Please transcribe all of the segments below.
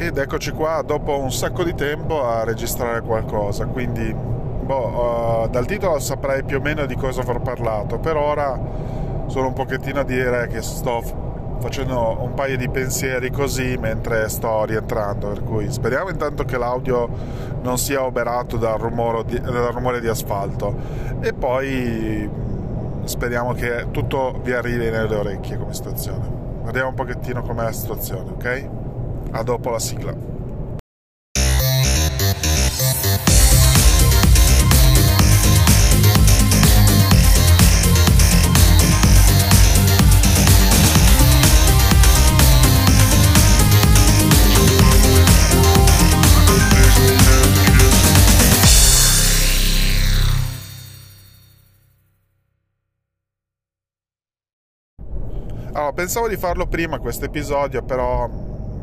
ed eccoci qua dopo un sacco di tempo a registrare qualcosa, quindi boh, uh, dal titolo saprei più o meno di cosa avrò parlato, per ora sono un pochettino a dire che sto facendo un paio di pensieri così mentre sto rientrando, per cui speriamo intanto che l'audio non sia oberato dal rumore di, dal rumore di asfalto e poi speriamo che tutto vi arrivi nelle orecchie come situazione. Vediamo un pochettino com'è la situazione, ok? A dopo la sigla. Allora, pensavo di farlo prima questo episodio, però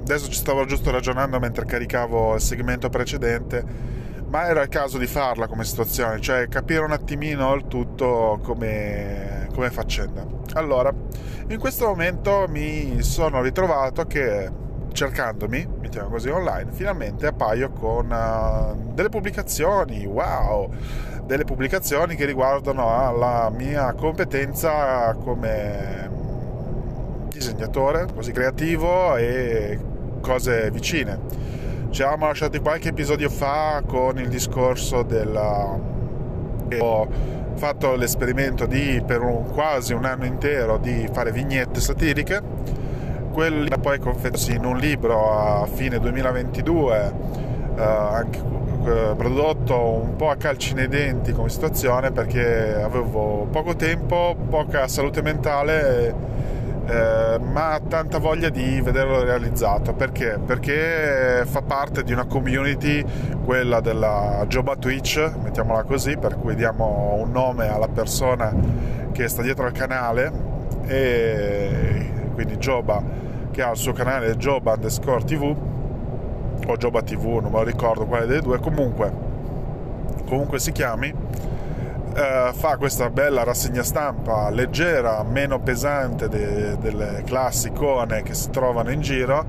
adesso ci stavo giusto ragionando mentre caricavo il segmento precedente, ma era il caso di farla come situazione, cioè capire un attimino il tutto come, come faccenda. Allora, in questo momento mi sono ritrovato che cercandomi, mettiamo così online, finalmente appaio con uh, delle pubblicazioni, wow, delle pubblicazioni che riguardano la mia competenza come disegnatore, così creativo e cose vicine. Ci eravamo lasciati qualche episodio fa con il discorso della... ho fatto l'esperimento di per un, quasi un anno intero di fare vignette satiriche quello poi confessi in un libro a fine 2022 eh, anche, eh, prodotto un po' a calci nei denti come situazione perché avevo poco tempo, poca salute mentale eh, ma tanta voglia di vederlo realizzato. Perché? Perché fa parte di una community, quella della Joba Twitch, mettiamola così, per cui diamo un nome alla persona che sta dietro al canale. E quindi Joba che ha il suo canale Joba underscore TV o Joba TV, non me lo ricordo quale delle due, comunque, comunque si chiami eh, fa questa bella rassegna stampa leggera, meno pesante de- delle classi icone che si trovano in giro,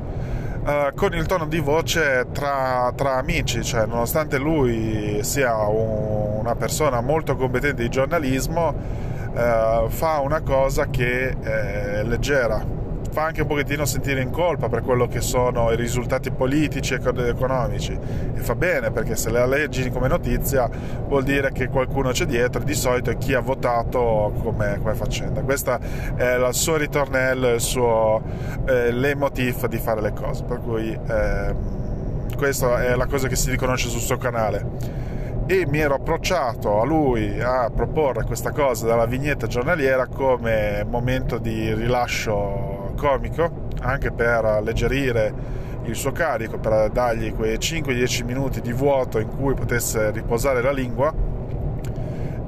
eh, con il tono di voce tra, tra amici, cioè nonostante lui sia un, una persona molto competente di giornalismo, eh, fa una cosa che è leggera, fa anche un pochettino sentire in colpa per quello che sono i risultati politici e economici. E fa bene perché se la leggi come notizia vuol dire che qualcuno c'è dietro. Di solito è chi ha votato come, come faccenda. Questo è il suo ritornello il suo eh, leitmotiv di fare le cose. Per cui eh, questa è la cosa che si riconosce sul suo canale. E mi ero approcciato a lui a proporre questa cosa dalla vignetta giornaliera come momento di rilascio comico anche per alleggerire il suo carico, per dargli quei 5-10 minuti di vuoto in cui potesse riposare la lingua.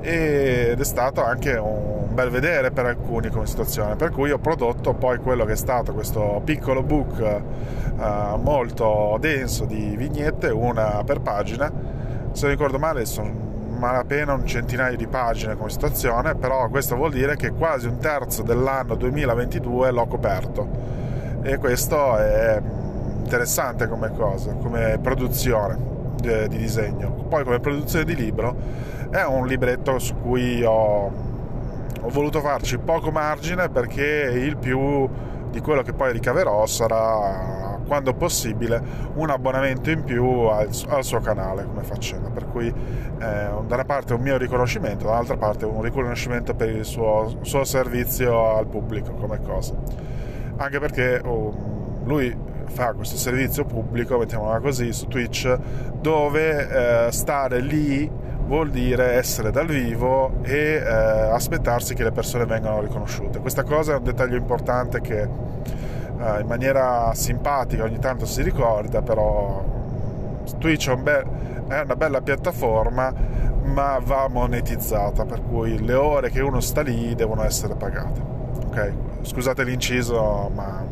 Ed è stato anche un bel vedere per alcuni come situazione per cui ho prodotto poi quello che è stato questo piccolo book uh, molto denso di vignette una per pagina. Se non ricordo male sono malapena un centinaio di pagine come situazione, però questo vuol dire che quasi un terzo dell'anno 2022 l'ho coperto e questo è interessante come cosa, come produzione di, disegno. Poi come produzione di libro è un libretto su cui ho, ho voluto farci poco margine perché il più di quello che poi ricaverò sarà quando possibile un abbonamento in più al, al suo canale come faccenda. Per cui eh, da una parte un mio riconoscimento dall'altra parte un riconoscimento per il suo, suo servizio al pubblico come cosa. Anche perché oh, lui fa questo servizio pubblico mettiamola così su Twitch dove eh, stare lì vuol dire essere dal vivo e eh, aspettarsi che le persone vengano riconosciute. Questa cosa è un dettaglio importante che in maniera simpatica ogni tanto si ricorda, però Twitch è, un be- è una bella piattaforma ma va monetizzata, per cui le ore che uno sta lì devono essere pagate. Ok, scusate l'inciso, ma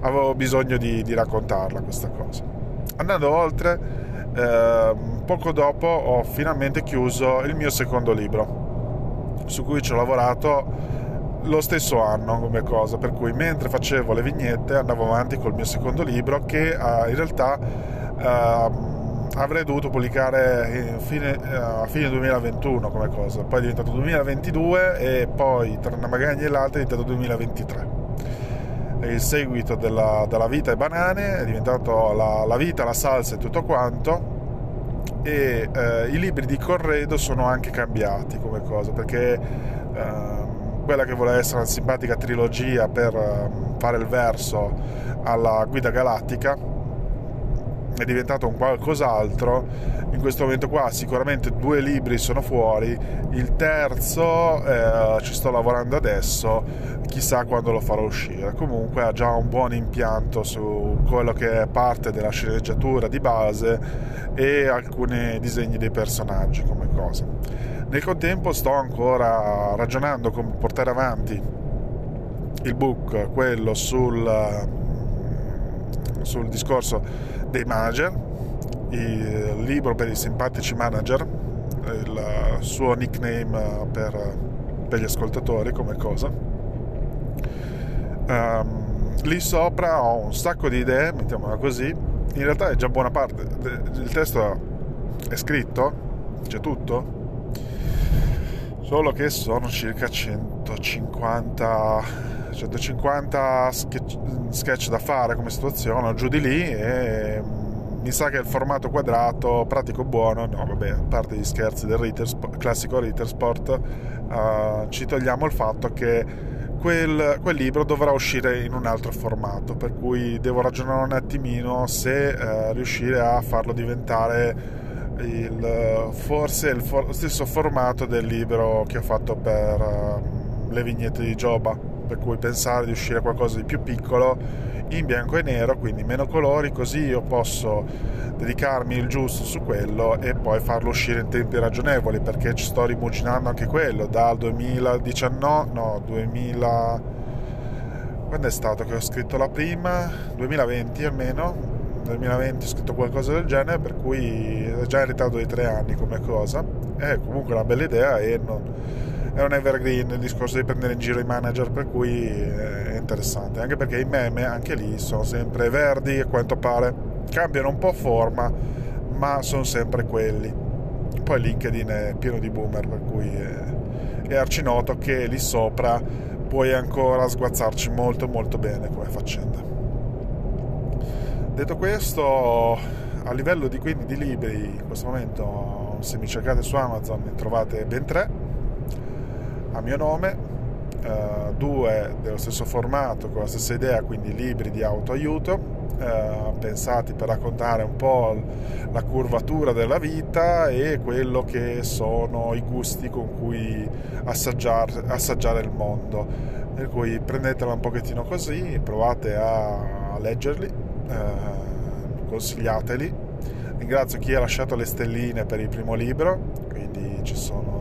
avevo bisogno di, di raccontarla questa cosa. Andando oltre, eh, poco dopo ho finalmente chiuso il mio secondo libro, su cui ci ho lavorato lo stesso anno come cosa, per cui mentre facevo le vignette andavo avanti col mio secondo libro che uh, in realtà uh, avrei dovuto pubblicare fine, uh, a fine 2021 come cosa, poi è diventato 2022 e poi tra una magagna e l'altra è diventato 2023. È il seguito della, della vita e banane, è diventato la, la vita, la salsa e tutto quanto e eh, i libri di Corredo sono anche cambiati come cosa perché eh, quella che voleva essere una simpatica trilogia per ehm, fare il verso alla guida galattica è diventato un qualcos'altro. In questo momento qua sicuramente due libri sono fuori. Il terzo eh, ci sto lavorando adesso. Chissà quando lo farò uscire. Comunque ha già un buon impianto su quello che è parte della sceneggiatura di base e alcuni disegni dei personaggi come cosa. Nel contempo sto ancora ragionando come portare avanti il book quello sul, sul discorso dei manager il libro per i simpatici manager, il suo nickname per, per gli ascoltatori come cosa. Um, lì sopra ho un sacco di idee, mettiamola così. In realtà è già buona parte, il testo è scritto, c'è tutto, solo che sono circa 150 150 sketch, sketch da fare come situazione giù di lì e mi sa che il formato quadrato pratico buono no vabbè a parte gli scherzi del Ritter, classico Ritter Sport uh, ci togliamo il fatto che quel, quel, libro dovrà uscire in un altro formato per cui devo ragionare un attimino se uh, riuscire a farlo diventare il, forse il for- stesso formato del libro che ho fatto per uh, le vignette di Joba per cui pensare di uscire qualcosa di più piccolo in bianco e nero, quindi meno colori, così io posso dedicarmi il giusto su quello e poi farlo uscire in tempi ragionevoli, perché ci sto rimuginando anche quello dal 2019, no, 2000 quando è stato che ho scritto la prima? 2020 almeno. 2020 ho scritto qualcosa del genere, per cui è già in ritardo di tre anni come cosa. È comunque una bella idea e non, è un evergreen il discorso di prendere in giro i manager, per cui è interessante, anche perché i meme anche lì sono sempre verdi a quanto pare, cambiano un po' forma, ma sono sempre quelli. Poi LinkedIn è pieno di boomer, per cui è, è arcinoto che lì sopra puoi ancora sguazzarci molto molto bene come faccenda. Detto questo, a livello di, quindi, di libri, in questo momento se mi cercate su Amazon ne trovate ben tre a mio nome, eh, due dello stesso formato, con la stessa idea, quindi libri di autoaiuto, eh, pensati per raccontare un po' la curvatura della vita e quello che sono i gusti con cui assaggiare, assaggiare il mondo. Per cui prendetela un pochettino così, provate a leggerli, eh, consigliateli. Ringrazio chi ha lasciato le stelline per il primo libro, quindi ci sono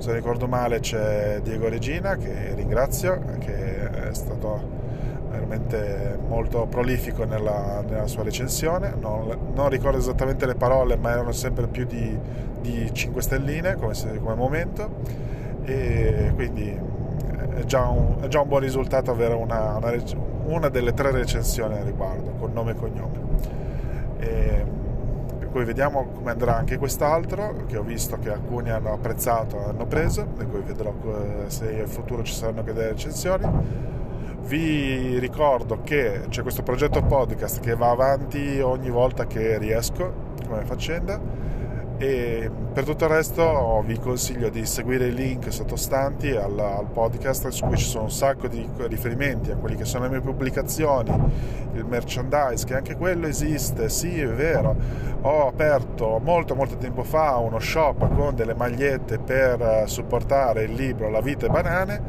se ricordo male c'è Diego Regina che ringrazio, che è stato veramente molto prolifico nella, nella sua recensione, non, non, ricordo esattamente le parole ma erano sempre più di, di 5 stelline come, come, momento e quindi è già un, è già un buon risultato avere una, una, una, delle tre recensioni al riguardo con nome e cognome. E, cui vediamo come andrà anche quest'altro che ho visto che alcuni hanno apprezzato e hanno preso e cui vedrò se in futuro ci saranno anche delle recensioni. Vi ricordo che c'è questo progetto podcast che va avanti ogni volta che riesco come faccenda e per tutto il resto vi consiglio di seguire i link sottostanti al, al, podcast su cui ci sono un sacco di riferimenti a quelli che sono le mie pubblicazioni il merchandise che anche quello esiste sì è vero. Ho aperto molto molto tempo fa uno shop con delle magliette per supportare il libro La vita e banane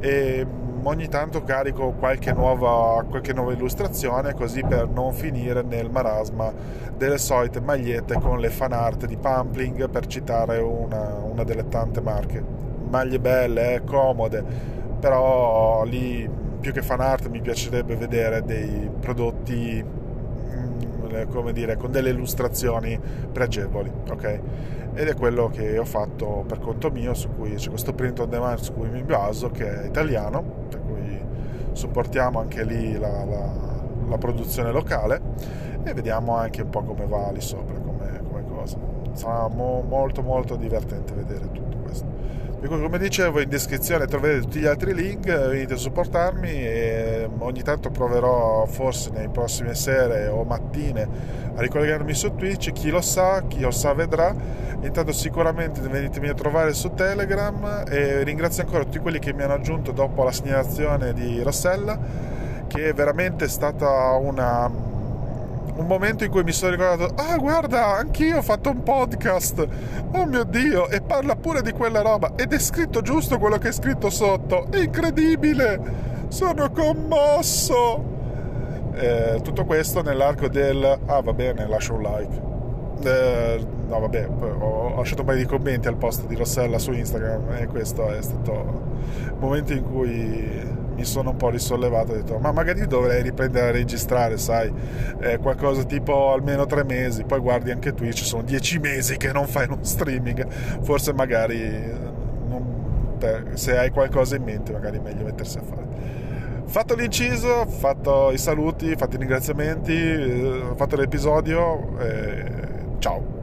e ogni tanto carico qualche nuova, qualche nuova illustrazione così per non finire nel marasma delle solite magliette con le fan art di Pumpling per citare una, una delle tante marche maglie belle, eh, comode però lì più che fan art mi piacerebbe vedere dei prodotti mm, come dire, con delle illustrazioni pregevoli, ok? Ed è quello che ho fatto per conto mio, su cui c'è questo print on demand su cui mi baso, che è italiano, supportiamo anche lì la, la, la produzione locale e vediamo anche un po' come va lì sopra, come, come cosa. Sarà mo, molto molto divertente vedere tutto questo. Come dicevo in descrizione troverete tutti gli altri link, venite a supportarmi e ogni tanto proverò forse nelle prossime sere o mattine a ricollegarmi su Twitch, chi lo sa, chi lo sa vedrà. Intanto sicuramente venitemi a trovare su Telegram e ringrazio ancora tutti quelli che mi hanno aggiunto dopo la segnalazione di Rossella, che è veramente stata una un momento in cui mi sono ricordato, ah guarda, anch'io ho fatto un podcast, oh mio Dio, e parla pure di quella roba, ed è scritto giusto quello che è scritto sotto, è incredibile, sono commosso. Eh, tutto questo nell'arco del, ah va bene, lascio un like. Eh, no vabbè, ho lasciato un paio di commenti al post di Rossella su Instagram e questo è stato il momento in cui mi sono un po' risollevato ho detto ma magari dovrei riprendere a registrare sai eh, qualcosa tipo almeno tre mesi poi guardi anche Twitch sono dieci mesi che non fai uno streaming forse magari non, per, se hai qualcosa in mente magari è meglio mettersi a fare fatto l'inciso fatto i saluti fatto i ringraziamenti eh, fatto l'episodio eh, ciao